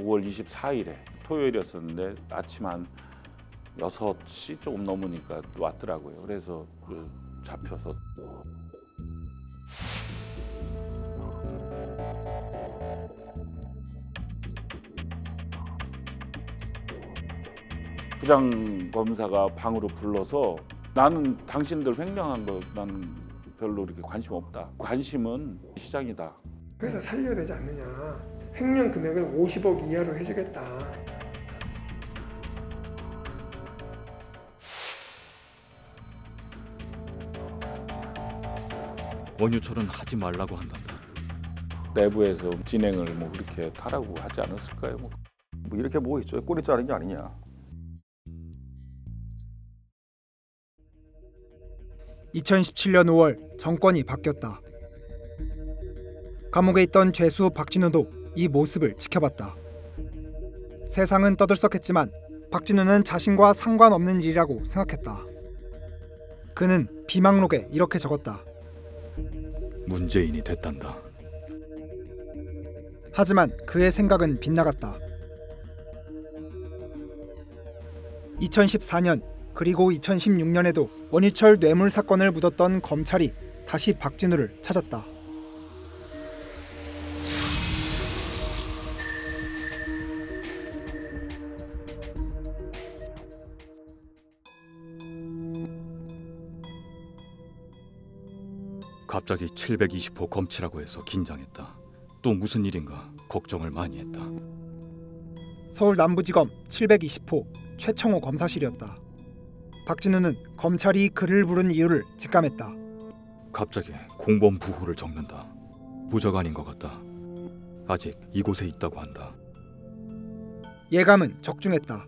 5월 24일에 토요일이었었는데 아침 한 6시 조금 넘으니까 왔더라고요. 그래서 그 잡혀서 부장 검사가 방으로 불러서 나는 당신들 횡령한 거 나는 별로 이렇게 관심 없다. 관심은 시장이다. 회사 살려야 되지 않느냐. 횡령 금액을 50억 이하로 해주겠다. 원유철은 하지 말라고 한단다. 내부에서 진행을 뭐 그렇게 하라고 하지 않았을까요? 뭐. 뭐 이렇게 뭐 있죠? 꼬리 자른 게 아니냐. 2017년 5월 정권이 바뀌었다. 감옥에 있던 죄수 박진우도 이 모습을 지켜봤다. 세상은 떠들썩했지만 박진우는 자신과 상관없는 일이라고 생각했다. 그는 비망록에 이렇게 적었다. 문재인이 됐단다. 하지만 그의 생각은 빗나갔다. 2014년 그리고 2016년에도 원유철 뇌물 사건을 묻었던 검찰이 다시 박진우를 찾았다. 갑자기 720호 검치라고 해서 긴장했다. 또 무슨 일인가 걱정을 많이 했다. 서울 남부지검 720호 최청호 검사실이었다. 박진우는 검찰이 그를 부른 이유를 직감했다. 갑자기 공범 부호를 적는다. 보좌관인 것 같다. 아직 이곳에 있다고 한다. 예감은 적중했다.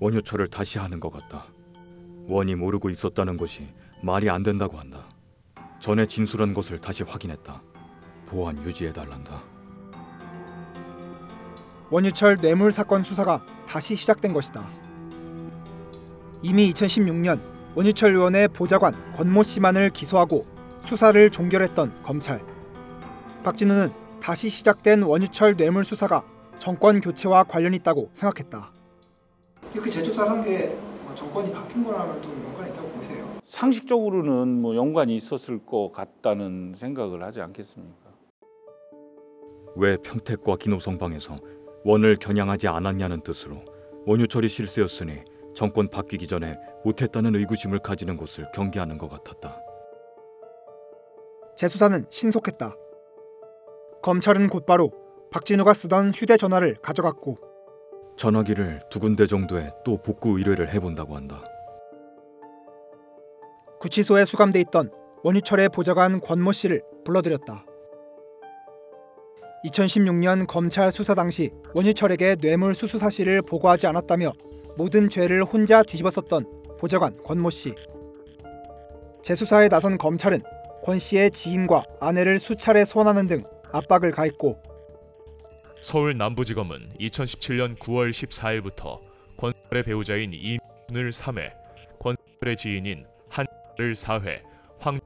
원유철을 다시 하는 것 같다. 원이 모르고 있었다는 것이 말이 안 된다고 한다. 전에 진술한 것을 다시 확인했다. 보안 유지해 달란다. 원유철 뇌물 사건 수사가 다시 시작된 것이다. 이미 2016년 원유철 의원의 보좌관 권모 씨만을 기소하고 수사를 종결했던 검찰. 박진우는 다시 시작된 원유철 뇌물 수사가 정권 교체와 관련 있다고 생각했다. 이렇게 재조사를 한 게 정권이 바뀐 거라면 또 연관이 있다고 보세요. 상식적으로는 뭐 연관이 있었을 것 같다는 생각을 하지 않겠습니까? 왜 평택과 기노성방에서 원을 겨냥하지 않았냐는 뜻으로 원유철이 실세였으니 정권 바뀌기 전에 못했다는 의구심을 가지는 것을 경계하는 것 같았다. 재수사는 신속했다. 검찰은 곧바로 박진우가 쓰던 휴대전화를 가져갔고 전화기를 두 군데 정도에 또 복구 의뢰를 해본다고 한다. 구치소에 수감돼 있던 원유철의 보좌관 권모 씨를 불러들였다. 2016년 검찰 수사 당시 원유철에게 뇌물 수수 사실을 보고하지 않았다며 모든 죄를 혼자 뒤집었었던 보좌관 권모 씨. 재수사에 나선 검찰은 권 씨의 지인과 아내를 수차례 소환하는 등 압박을 가했고 서울 남부지검은 2017년 9월 14일부터 권의 배우자인 이민을 3회, 권의 지인인 한을 4회, 황을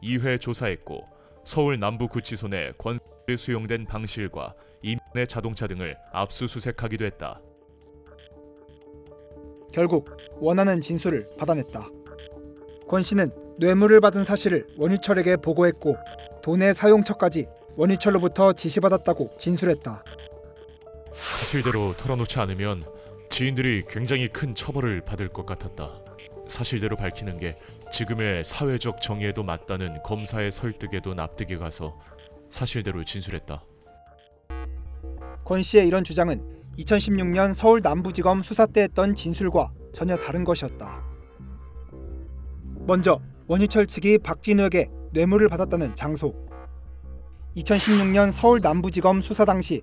2회 조사했고 서울 남부구치소 내 권의 수용된 방실과 이민의 자동차 등을 압수수색하기도 했다. 결국 원하는 진술을 받아냈다. 권 씨는 뇌물을 받은 사실을 원유철에게 보고했고 돈의 사용처까지 원유철로부터 지시받았다고 진술했다. 사실대로 털어놓지 않으면 지인들이 굉장히 큰 처벌을 받을 것 같았다. 사실대로 밝히는 게 지금의 사회적 정의에도 맞다는 검사의 설득에도 납득이 가서 사실대로 진술했다. 권 씨의 이런 주장은 2016년 서울 남부지검 수사 때 했던 진술과 전혀 다른 것이었다. 먼저 원유철 측이 박진우에게 뇌물을 받았다는 장소. 2016년 서울 남부지검 수사 당시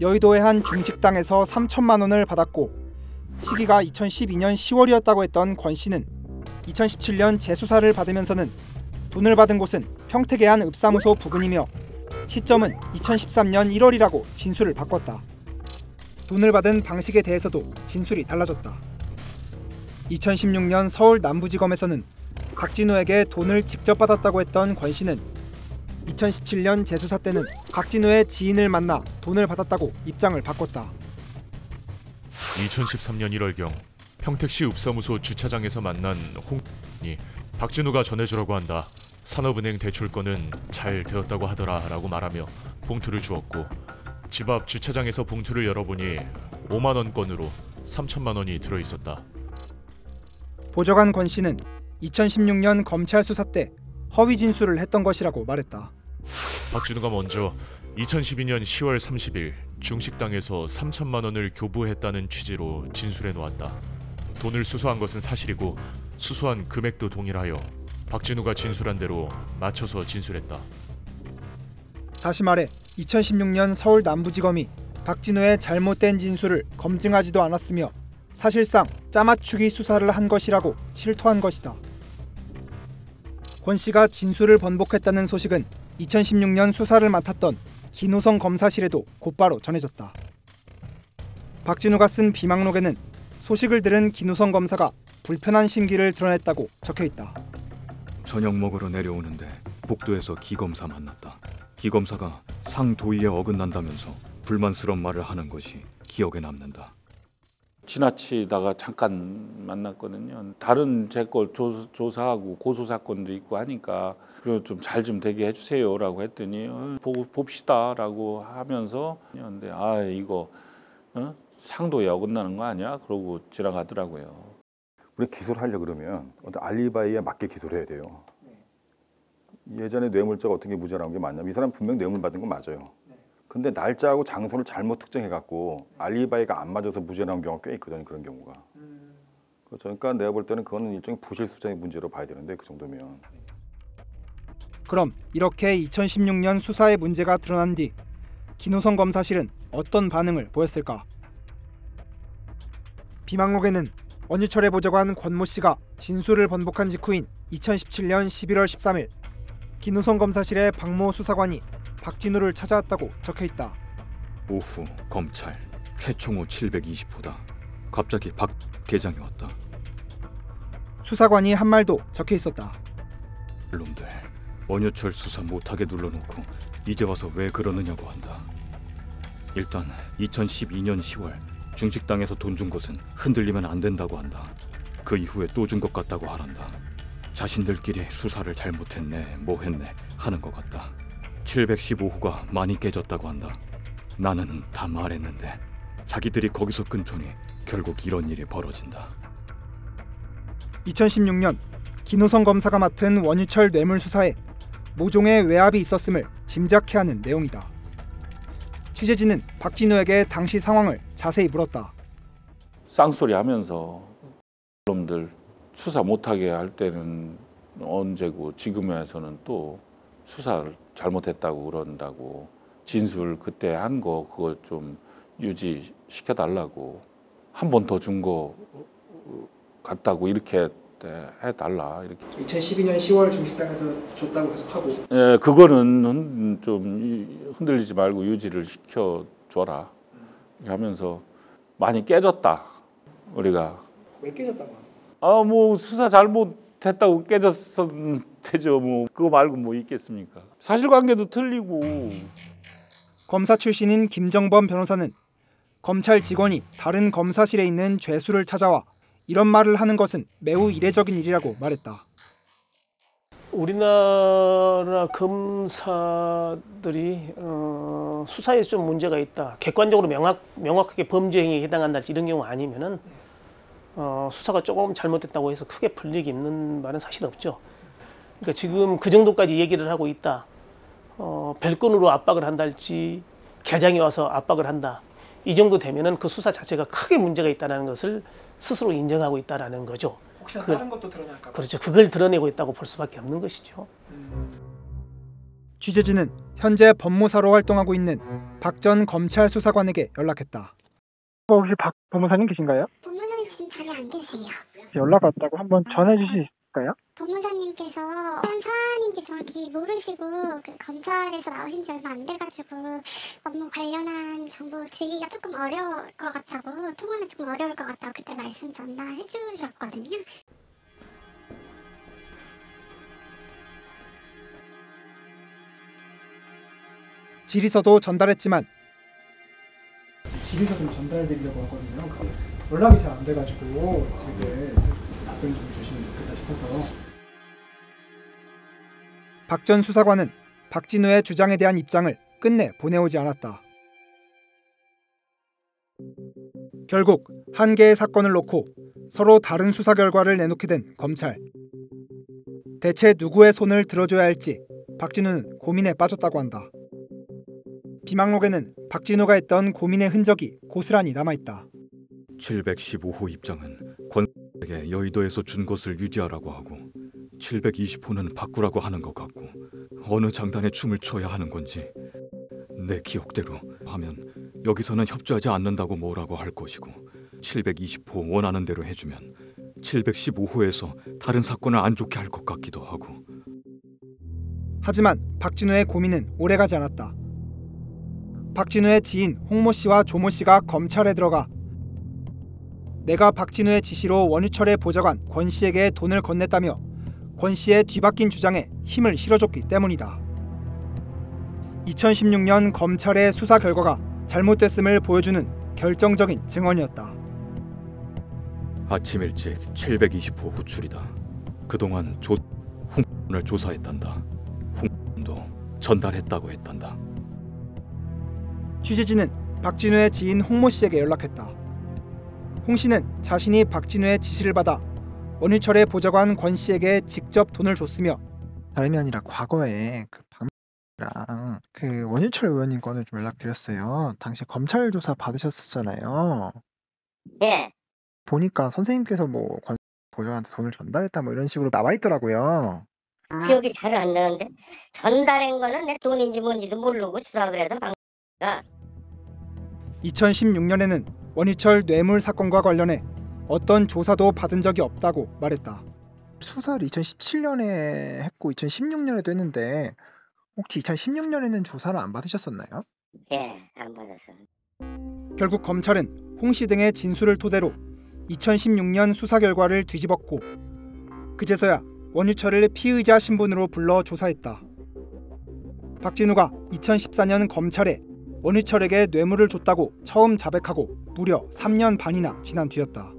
여의도의 한 중식당에서 3천만 원을 받았고 시기가 2012년 10월이었다고 했던 권 씨는 2017년 재수사를 받으면서는 돈을 받은 곳은 평택의 한 읍사무소 부근이며 시점은 2013년 1월이라고 진술을 바꿨다. 돈을 받은 방식에 대해서도 진술이 달라졌다. 2016년 서울 남부지검에서는 박진우에게 돈을 직접 받았다고 했던 권 씨는 2017년 재수사 때는 박진우의 지인을 만나 돈을 받았다고 입장을 바꿨다. 2013년 1월경 평택시 읍사무소 주차장에서 만난 홍이 박진우가 전해주라고 한다. 산업은행 대출건은 잘 되었다고 하더라 라고 말하며 봉투를 주었고 집 앞 주차장에서 봉투를 열어보니 5만 원권으로 3천만 원이 들어 있었다. 보좌관 권 씨는 2016년 검찰 수사 때 허위 진술을 했던 것이라고 말했다. 박진우가 먼저 2012년 10월 30일 중식당에서 3천만 원을 교부했다는 취지로 진술해 놓았다. 돈을 수수한 것은 사실이고 수수한 금액도 동일하여 박진우가 진술한 대로 맞춰서 진술했다. 다시 말해 2016년 서울 남부지검이 박진우의 잘못된 진술을 검증하지도 않았으며 사실상 짜맞추기 수사를 한 것이라고 실토한 것이다. 권 씨가 진술을 번복했다는 소식은 2016년 수사를 맡았던 김우성 검사실에도 곧바로 전해졌다. 박진우가 쓴 비망록에는 소식을 들은 김우성 검사가 불편한 심기를 드러냈다고 적혀 있다. 저녁 먹으러 내려오는데 복도에서 기검사 만났다. 기검사가 상도의에 어긋난다면서 불만스러운 말을 하는 것이 기억에 남는다. 지나치다가 잠깐 만났거든요. 다른 제 걸 조사하고 고소 사건도 있고 하니까 그리고 좀잘 좀 되게 해주세요라고 했더니 어, 보고 봅시다라고 하면서 근데 아 이거 어? 상도에 어긋나는 거 아니야? 그러고 지나가더라고요. 우리 기소를 하려 그러면 어떤 알리바이에 맞게 기소를 해야 돼요. 예전에 뇌물자가 어떻게 무죄라는 게 맞냐면 이 사람 분명 뇌물 받은 건 맞아요. 근데 날짜하고 장소를 잘못 특정해 갖고 알리바이가 안 맞아서 무죄 나온 경우가 꽤 있거든요. 그런 경우가. 그렇죠. 그러니까 내가 볼 때는 그거는 일종의 부실 수장의 문제로 봐야 되는데 그 정도면 그럼 이렇게 2016년 수사의 문제가 드러난 뒤 김호성 검사실은 어떤 반응을 보였을까? 비망록에는 원유철의 보좌관 권모 씨가 진술을 번복한 직후인 2017년 11월 13일 김호성 검사실의 박모 수사관이 박진우를 찾아왔다고 적혀 있다. 오후 검찰 최총호 720호다. 갑자기 박 계장이 왔다. 수사관이 한 말도 적혀 있었다. 놈들 원효철 수사 못하게 눌러놓고 이제 와서 왜 그러느냐고 한다. 일단 2012년 10월 중식당에서 돈 준 것은 흔들리면 안 된다고 한다. 그 이후에 또 준 것 같다고 하란다. 자신들끼리 수사를 잘못했네, 뭐 했네 하는 것 같다. 715호가 많이 깨졌다고 한다. 나는 다 말했는데 자기들이 거기서 끊더니 결국 이런 일이 벌어진다. 2016년 김호성 검사가 맡은 원유철 뇌물 수사에 모종의 외압이 있었음을 짐작케 하는 내용이다. 취재진은 박진우에게 당시 상황을 자세히 물었다. 쌍소리 하면서 놈들 수사 못하게 할 때는 언제고 지금에서는 또 수사를 잘못했다고 그런다고 진술 그때 한 거 그거 좀 유지시켜 달라고 한 번 더 준 거 같다고 이렇게 해달라 이렇게. 2012년 10월 중식당에서 줬다고 계속 하고. 예 그거는 흔- 좀 이- 흔들리지 말고 유지를 시켜 줘라. 하면서 많이 깨졌다 우리가. 왜 깨졌다고? 아뭐 수사 잘못했다고 깨졌으면 되죠 뭐. 그거 말고 뭐 있겠습니까? 사실관계도 틀리고. 검사 출신인 김정범 변호사는 검찰 직원이 다른 검사실에 있는 죄수를 찾아와 이런 말을 하는 것은 매우 이례적인 일이라고 말했다. 우리나라 검사들이 어, 수사에 좀 문제가 있다. 객관적으로 명확 명확하게 범죄 행위에 해당한다 이런 경우 아니면은 어, 수사가 조금 잘못됐다고 해서 크게 불리기 있는 말은 사실 없죠. 그러니까 지금 그 정도까지 얘기를 하고 있다. 어, 별건으로 압박을 한달지 개장이 와서 압박을 한다. 이 정도 되면은 그 수사 자체가 크게 문제가 있다는 것을 스스로 인정하고 있다라는 거죠. 혹시나 그- 다른 것도 드러날까 봐. 그렇죠. 그걸 드러내고 있다고 볼 수밖에 없는 것이죠. 취재진은 현재 법무사로 활동하고 있는 박 전 검찰 수사관에게 연락했다. 혹시 박 법무사님 계신가요? 법무사님 지금 자리에 안 계세요. 연락 왔다고 한번 전해 주실 수 있을까요? 법무사님께서 어떤 사안인지 정확히 모르시고 그 검찰에서 나오신 지 얼마 안 돼가지고 업무 관련한 정보 드리기가 조금 어려울 것 같다고 통화는 조금 어려울 것 같다고 그때 말씀 전달해 주셨거든요. 질의서도 전달했지만 질의서 좀 전달드리려고 하거든요. 연락이 잘 안 돼가지고 지금 답변 좀 주시면 좋겠다 싶어서. 박 전 수사관은 박진우의 주장에 대한 입장을 끝내 보내오지 않았다. 결국 한 개의 사건을 놓고 서로 다른 수사 결과를 내놓게 된 검찰. 대체 누구의 손을 들어줘야 할지 박진우는 고민에 빠졌다고 한다. 비망록에는 박진우가 했던 고민의 흔적이 고스란히 남아있다. 715호 입장은 권에게 여의도에서 준 것을 유지하라고 하고 720호는 바꾸라고 하는 것 같고 어느 장단에 춤을 춰야 하는 건지 내 기억대로 하면 여기서는 협조하지 않는다고 뭐라고 할 것이고 720호 원하는 대로 해주면 715호에서 다른 사건을 안 좋게 할 것 같기도 하고 하지만 박진우의 고민은 오래가지 않았다. 박진우의 지인 홍모 씨와 조모 씨가 검찰에 들어가 내가 박진우의 지시로 원유철의 보좌관 권 씨에게 돈을 건넸다며 권 씨의 뒤바뀐 주장에 힘을 실어줬기 때문이다. 2016년 검찰의 수사 결과가 잘못됐음을 보여주는 결정적인 증언이었다. 아침 일찍 720호 호출이다. 그동안 조 홍을 조사했단다. 홍도 전달했다고 했단다. 취재진은 박진우의 지인 홍모 씨에게 연락했다. 홍 씨는 자신이 박진우의 지시를 받아 원유철의 보좌관 권 씨에게 직접 돈을 줬으며 다름이 아니라 과거에 그 박랑 그 원유철 의원님 건을 좀 연락드렸어요. 당시 검찰 조사 받으셨었잖아요. 예. 보니까 선생님께서 뭐 권 보좌관한테 돈을 전달했다 뭐 이런 식으로 나와 있더라고요. 기억이 잘 안 나는데 전달한 거는 내 돈인지 뭔지도 모르고 주라 그래서 방가 2016년에는 원유철 뇌물 사건과 관련해 어떤 조사도 받은 적이 없다고 말했다. 수사를 2017년에 했고 2016년에도 했는데 혹시 2016년에는 조사를 안 받으셨었나요? 예 안 받았어. 결국 검찰은 홍 씨 등의 진술을 토대로 2016년 수사 결과를 뒤집었고 그제서야 원유철을 피의자 신분으로 불러 조사했다. 박진우가 2014년 검찰에 원유철에게 뇌물을 줬다고 처음 자백하고 무려 3년 반이나 지난 뒤였다.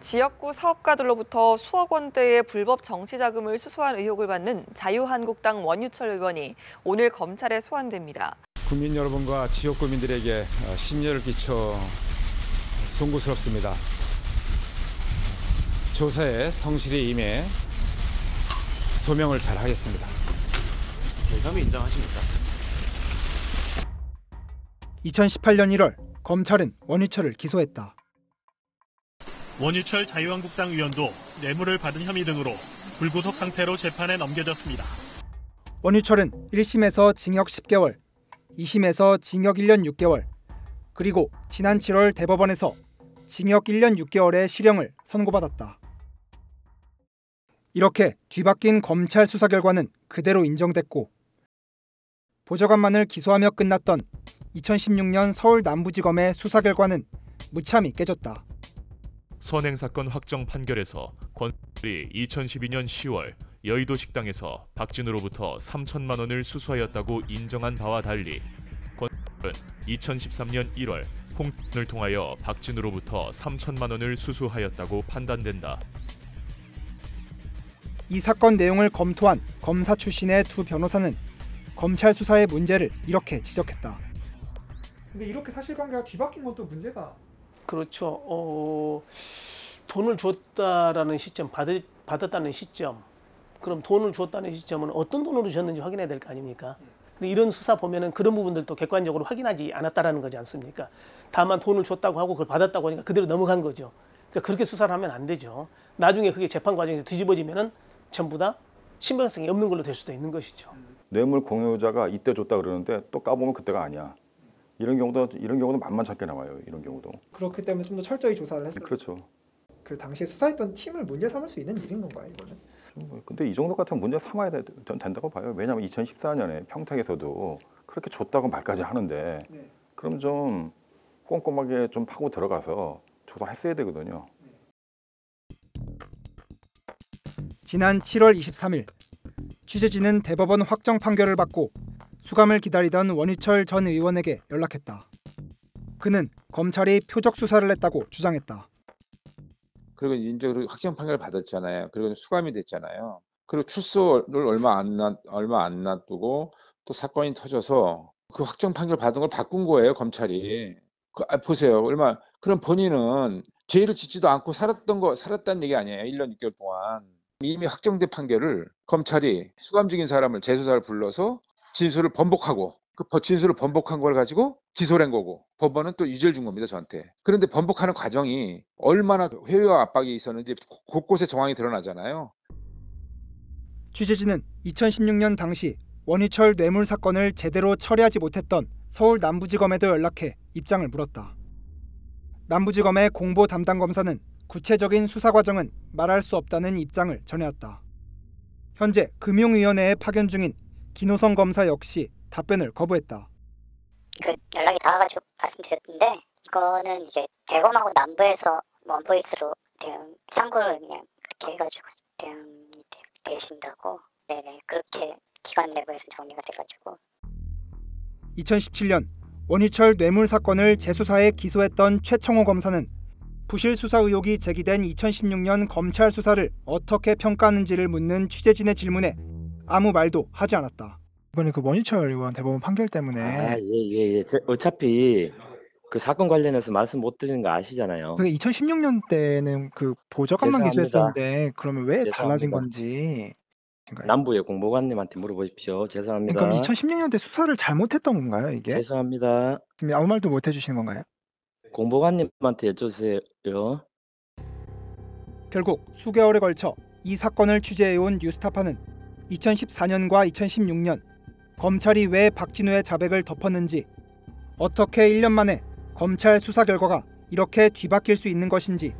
지역구 사업가들로부터 수억 원대의 불법 정치 자금을 수수한 의혹을 받는 자유한국당 원유철 의원이 오늘 검찰에 소환됩니다. 국민 여러분과 지역 구민들에게 어, 심려를 끼쳐 송구스럽습니다. 조사에 성실히 임해 소명을 잘 하겠습니다. 혐의 인정하십니까? 2018년 1월 검찰은 원유철을 기소했다. 원유철 자유한국당 의원도 뇌물을 받은 혐의 등으로 불구속 상태로 재판에 넘겨졌습니다. 원유철은 1심에서 징역 10개월, 2심에서 징역 1년 6개월, 그리고 지난 7월 대법원에서 징역 1년 6개월의 실형을 선고받았다. 이렇게 뒤바뀐 검찰 수사 결과는 그대로 인정됐고 보좌관만을 기소하며 끝났던 2016년 서울 남부지검의 수사 결과는 무참히 깨졌다. 선행 사건 확정 판결에서 권이 2012년 10월 여의도 식당에서 박진우로부터 3천만 원을 수수하였다고 인정한 바와 달리 권은 2013년 1월 홍을 통하여 박진우로부터 3천만 원을 수수하였다고 판단된다. 이 사건 내용을 검토한 검사 출신의 두 변호사는 검찰 수사의 문제를 이렇게 지적했다. 근데 이렇게 사실관계가 뒤바뀐 것도 문제가 그렇죠. 어, 돈을 줬다라는 시점, 받을, 받았다는 시점. 그럼 돈을 줬다는 시점은 어떤 돈으로 줬는지 확인해야 될 거 아닙니까? 근데 이런 수사 보면은 그런 부분들도 객관적으로 확인하지 않았다라는 거지 않습니까? 다만 돈을 줬다고 하고 그걸 받았다고 하니까 그대로 넘어간 거죠. 그러니까 그렇게 수사를 하면 안 되죠. 나중에 그게 재판 과정에서 뒤집어지면은 전부 다 신빙성이 없는 걸로 될 수도 있는 것이죠. 뇌물 공여자가 이때 줬다 그러는데 또 까보면 그때가 아니야. 이런 경우도 이런 경우도 만만찮게 나와요. 이런 경우도. 그렇기 때문에 좀 더 철저히 조사를 했어요. 그렇죠. 그 당시에 수사했던 팀을 문제 삼을 수 있는 일인 건가요, 이거는? 뭐, 근데 이 정도 같은 문제 삼아야 되- 된다고 봐요. 왜냐하면 2014년에 평택에서도 그렇게 줬다고 말까지 하는데 네. 그럼 좀 꼼꼼하게 좀 파고 들어가서 조사를 했어야 되거든요. 지난 7월 23일 취재진은 대법원 확정 판결을 받고 수감을 기다리던 원유철 전 의원에게 연락했다. 그는 검찰이 표적 수사를 했다고 주장했다. 그리고 그 확정 판결을 받았잖아요. 그리고 수감이 됐잖아요. 그리고 출소를 얼마 안 놔, 얼마 안 놔두고 또 사건이 터져서 그 확정 판결 받은 걸 바꾼 거예요, 검찰이. 그, 아, 보세요. 얼마 그럼 본인은 죄를 짓지도 않고 살았던 거 살았다는 얘기 아니에요. 1년 6개월 동안. 이미 확정된 판결을 검찰이 수감 중인 사람을 재수사를 불러서 진술을 번복하고 그 버- 진술을 번복한 걸 가지고 기소를 한 거고 법원은 또 유죄를 준 겁니다 저한테 그런데 번복하는 과정이 얼마나 회유와 압박이 있었는지 곳곳에 정황이 드러나잖아요 취재진은 2016년 당시 원유철 뇌물 사건을 제대로 처리하지 못했던 서울 남부지검에도 연락해 입장을 물었다. 남부지검의 공보 담당 검사는 구체적인 수사 과정은 말할 수 없다는 입장을 전해왔다. 현재 금융위원회에 파견 중인 김호성 검사 역시 답변을 거부했다. 그 연락이 닿아가지고 말씀드렸는데 이거는 이제 대검하고 남부에서 원보이스로 대응 참고를 그냥 그렇게 해가지고 대응이 되- 되신다고 네네 그렇게 기관 내부에서 정리가 돼가지고 2017년 원유철 뇌물 사건을 재수사해 기소했던 최청호 검사는 부실 수사 의혹이 제기된 2016년 검찰 수사를 어떻게 평가하는지를 묻는 취재진의 질문에 아무 말도 하지 않았다. 이번에 그 원유철 의원 대법원 판결 때문에 아, 예, 예, 예. 제- 어차피 그 사건 관련해서 말씀 못 드리는 거 아시잖아요. 그 2016년 때는 그 보좌관만 죄송합니다. 기소했었는데 그러면 왜 달라진 죄송합니다. 건지 남부의 공보관님한테 물어보십시오. 죄송합니다. 그럼 2016년 때 수사를 잘못했던 건가요 이게? 죄송합니다. 지금 아무 말도 못 해주시는 건가요? 공보관님한테 여쭤주세요. 결국 수개월에 걸쳐 이 사건을 취재해온 뉴스타파는 2014년과 2016년 검찰이 왜 박진우의 자백을 덮었는지 어떻게 1년 만에 검찰 수사 결과가 이렇게 뒤바뀔 수 있는 것인지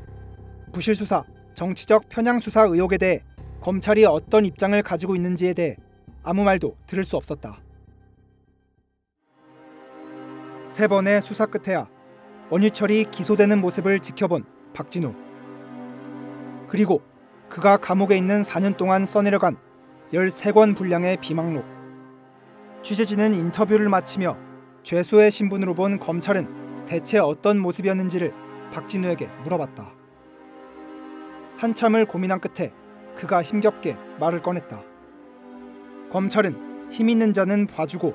부실 수사, 정치적 편향 수사 의혹에 대해 검찰이 어떤 입장을 가지고 있는지에 대해 아무 말도 들을 수 없었다. 세 번의 수사 끝에야 원유철이 기소되는 모습을 지켜본 박진우. 그리고 그가 감옥에 있는 4년 동안 써내려간 13권 분량의 비망록. 취재진은 인터뷰를 마치며 죄수의 신분으로 본 검찰은 대체 어떤 모습이었는지를 박진우에게 물어봤다. 한참을 고민한 끝에 그가 힘겹게 말을 꺼냈다. 검찰은 힘 있는 자는 봐주고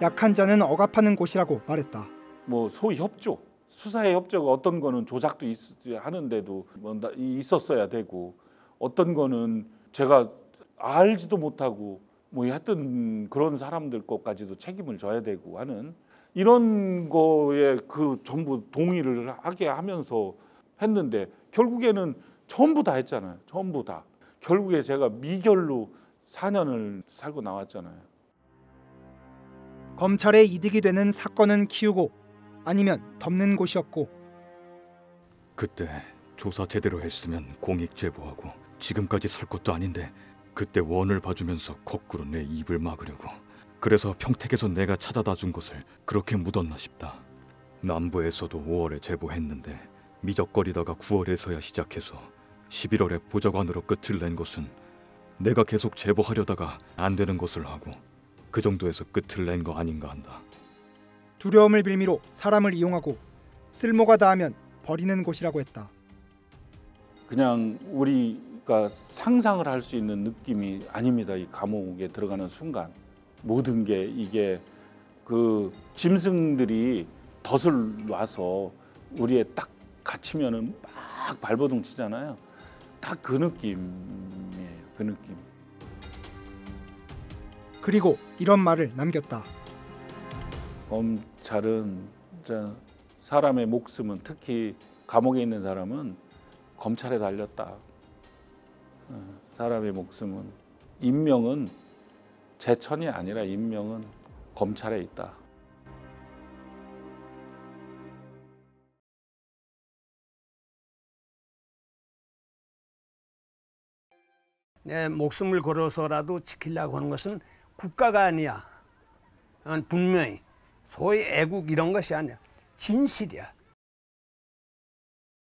약한 자는 억압하는 곳이라고 말했다. 뭐 소위 협조 수사의 협조가 어떤 거는 조작도 있, 하는데도 뭐 나- 있었어야 되고 어떤 거는 제가 알지도 못하고 뭐 하여튼 그런 사람들 것까지도 책임을 져야 되고 하는 이런 거에 그 전부 동의를 하게 하면서 했는데 결국에는 전부 다 했잖아요. 전부 다. 결국에 제가 미결로 4년을 살고 나왔잖아요. 검찰의 이득이 되는 사건은 키우고 아니면 덮는 곳이었고 그때 조사 제대로 했으면 공익 제보하고 지금까지 살 것도 아닌데 그때 원을 봐주면서 거꾸로 내 입을 막으려고 그래서 평택에서 내가 찾아다 준 것을 그렇게 묻었나 싶다. 남부에서도 5월에 제보했는데 미적거리다가 9월에서야 시작해서 11월에 보좌관으로 끝을 낸 것은 내가 계속 제보하려다가 안 되는 것을 하고 그 정도에서 끝을 낸 거 아닌가 한다. 두려움을 빌미로 사람을 이용하고 쓸모가 닿으면 버리는 곳이라고 했다. 그냥 우리 가 상상을 할 수 있는 느낌이 아닙니다. 이 감옥에 들어가는 순간 모든 게 이게 그 짐승들이 덫을 놔서 우리에 딱 갇히면은 막 발버둥 치잖아요. 딱 그 느낌이에요. 그 느낌. 그리고 이런 말을 남겼다. 검찰은 진짜 사람의 목숨은 특히 감옥에 있는 사람은 검찰에 달렸다. 어, 사람의 목숨은 인명은 제천이 아니라 인명은 검찰에 있다. 내 목숨을 걸어서라도 지키려고 하는 것은 국가가 아니야. 어, 분명히 소위 애국 이런 것이 아니야. 진실이야.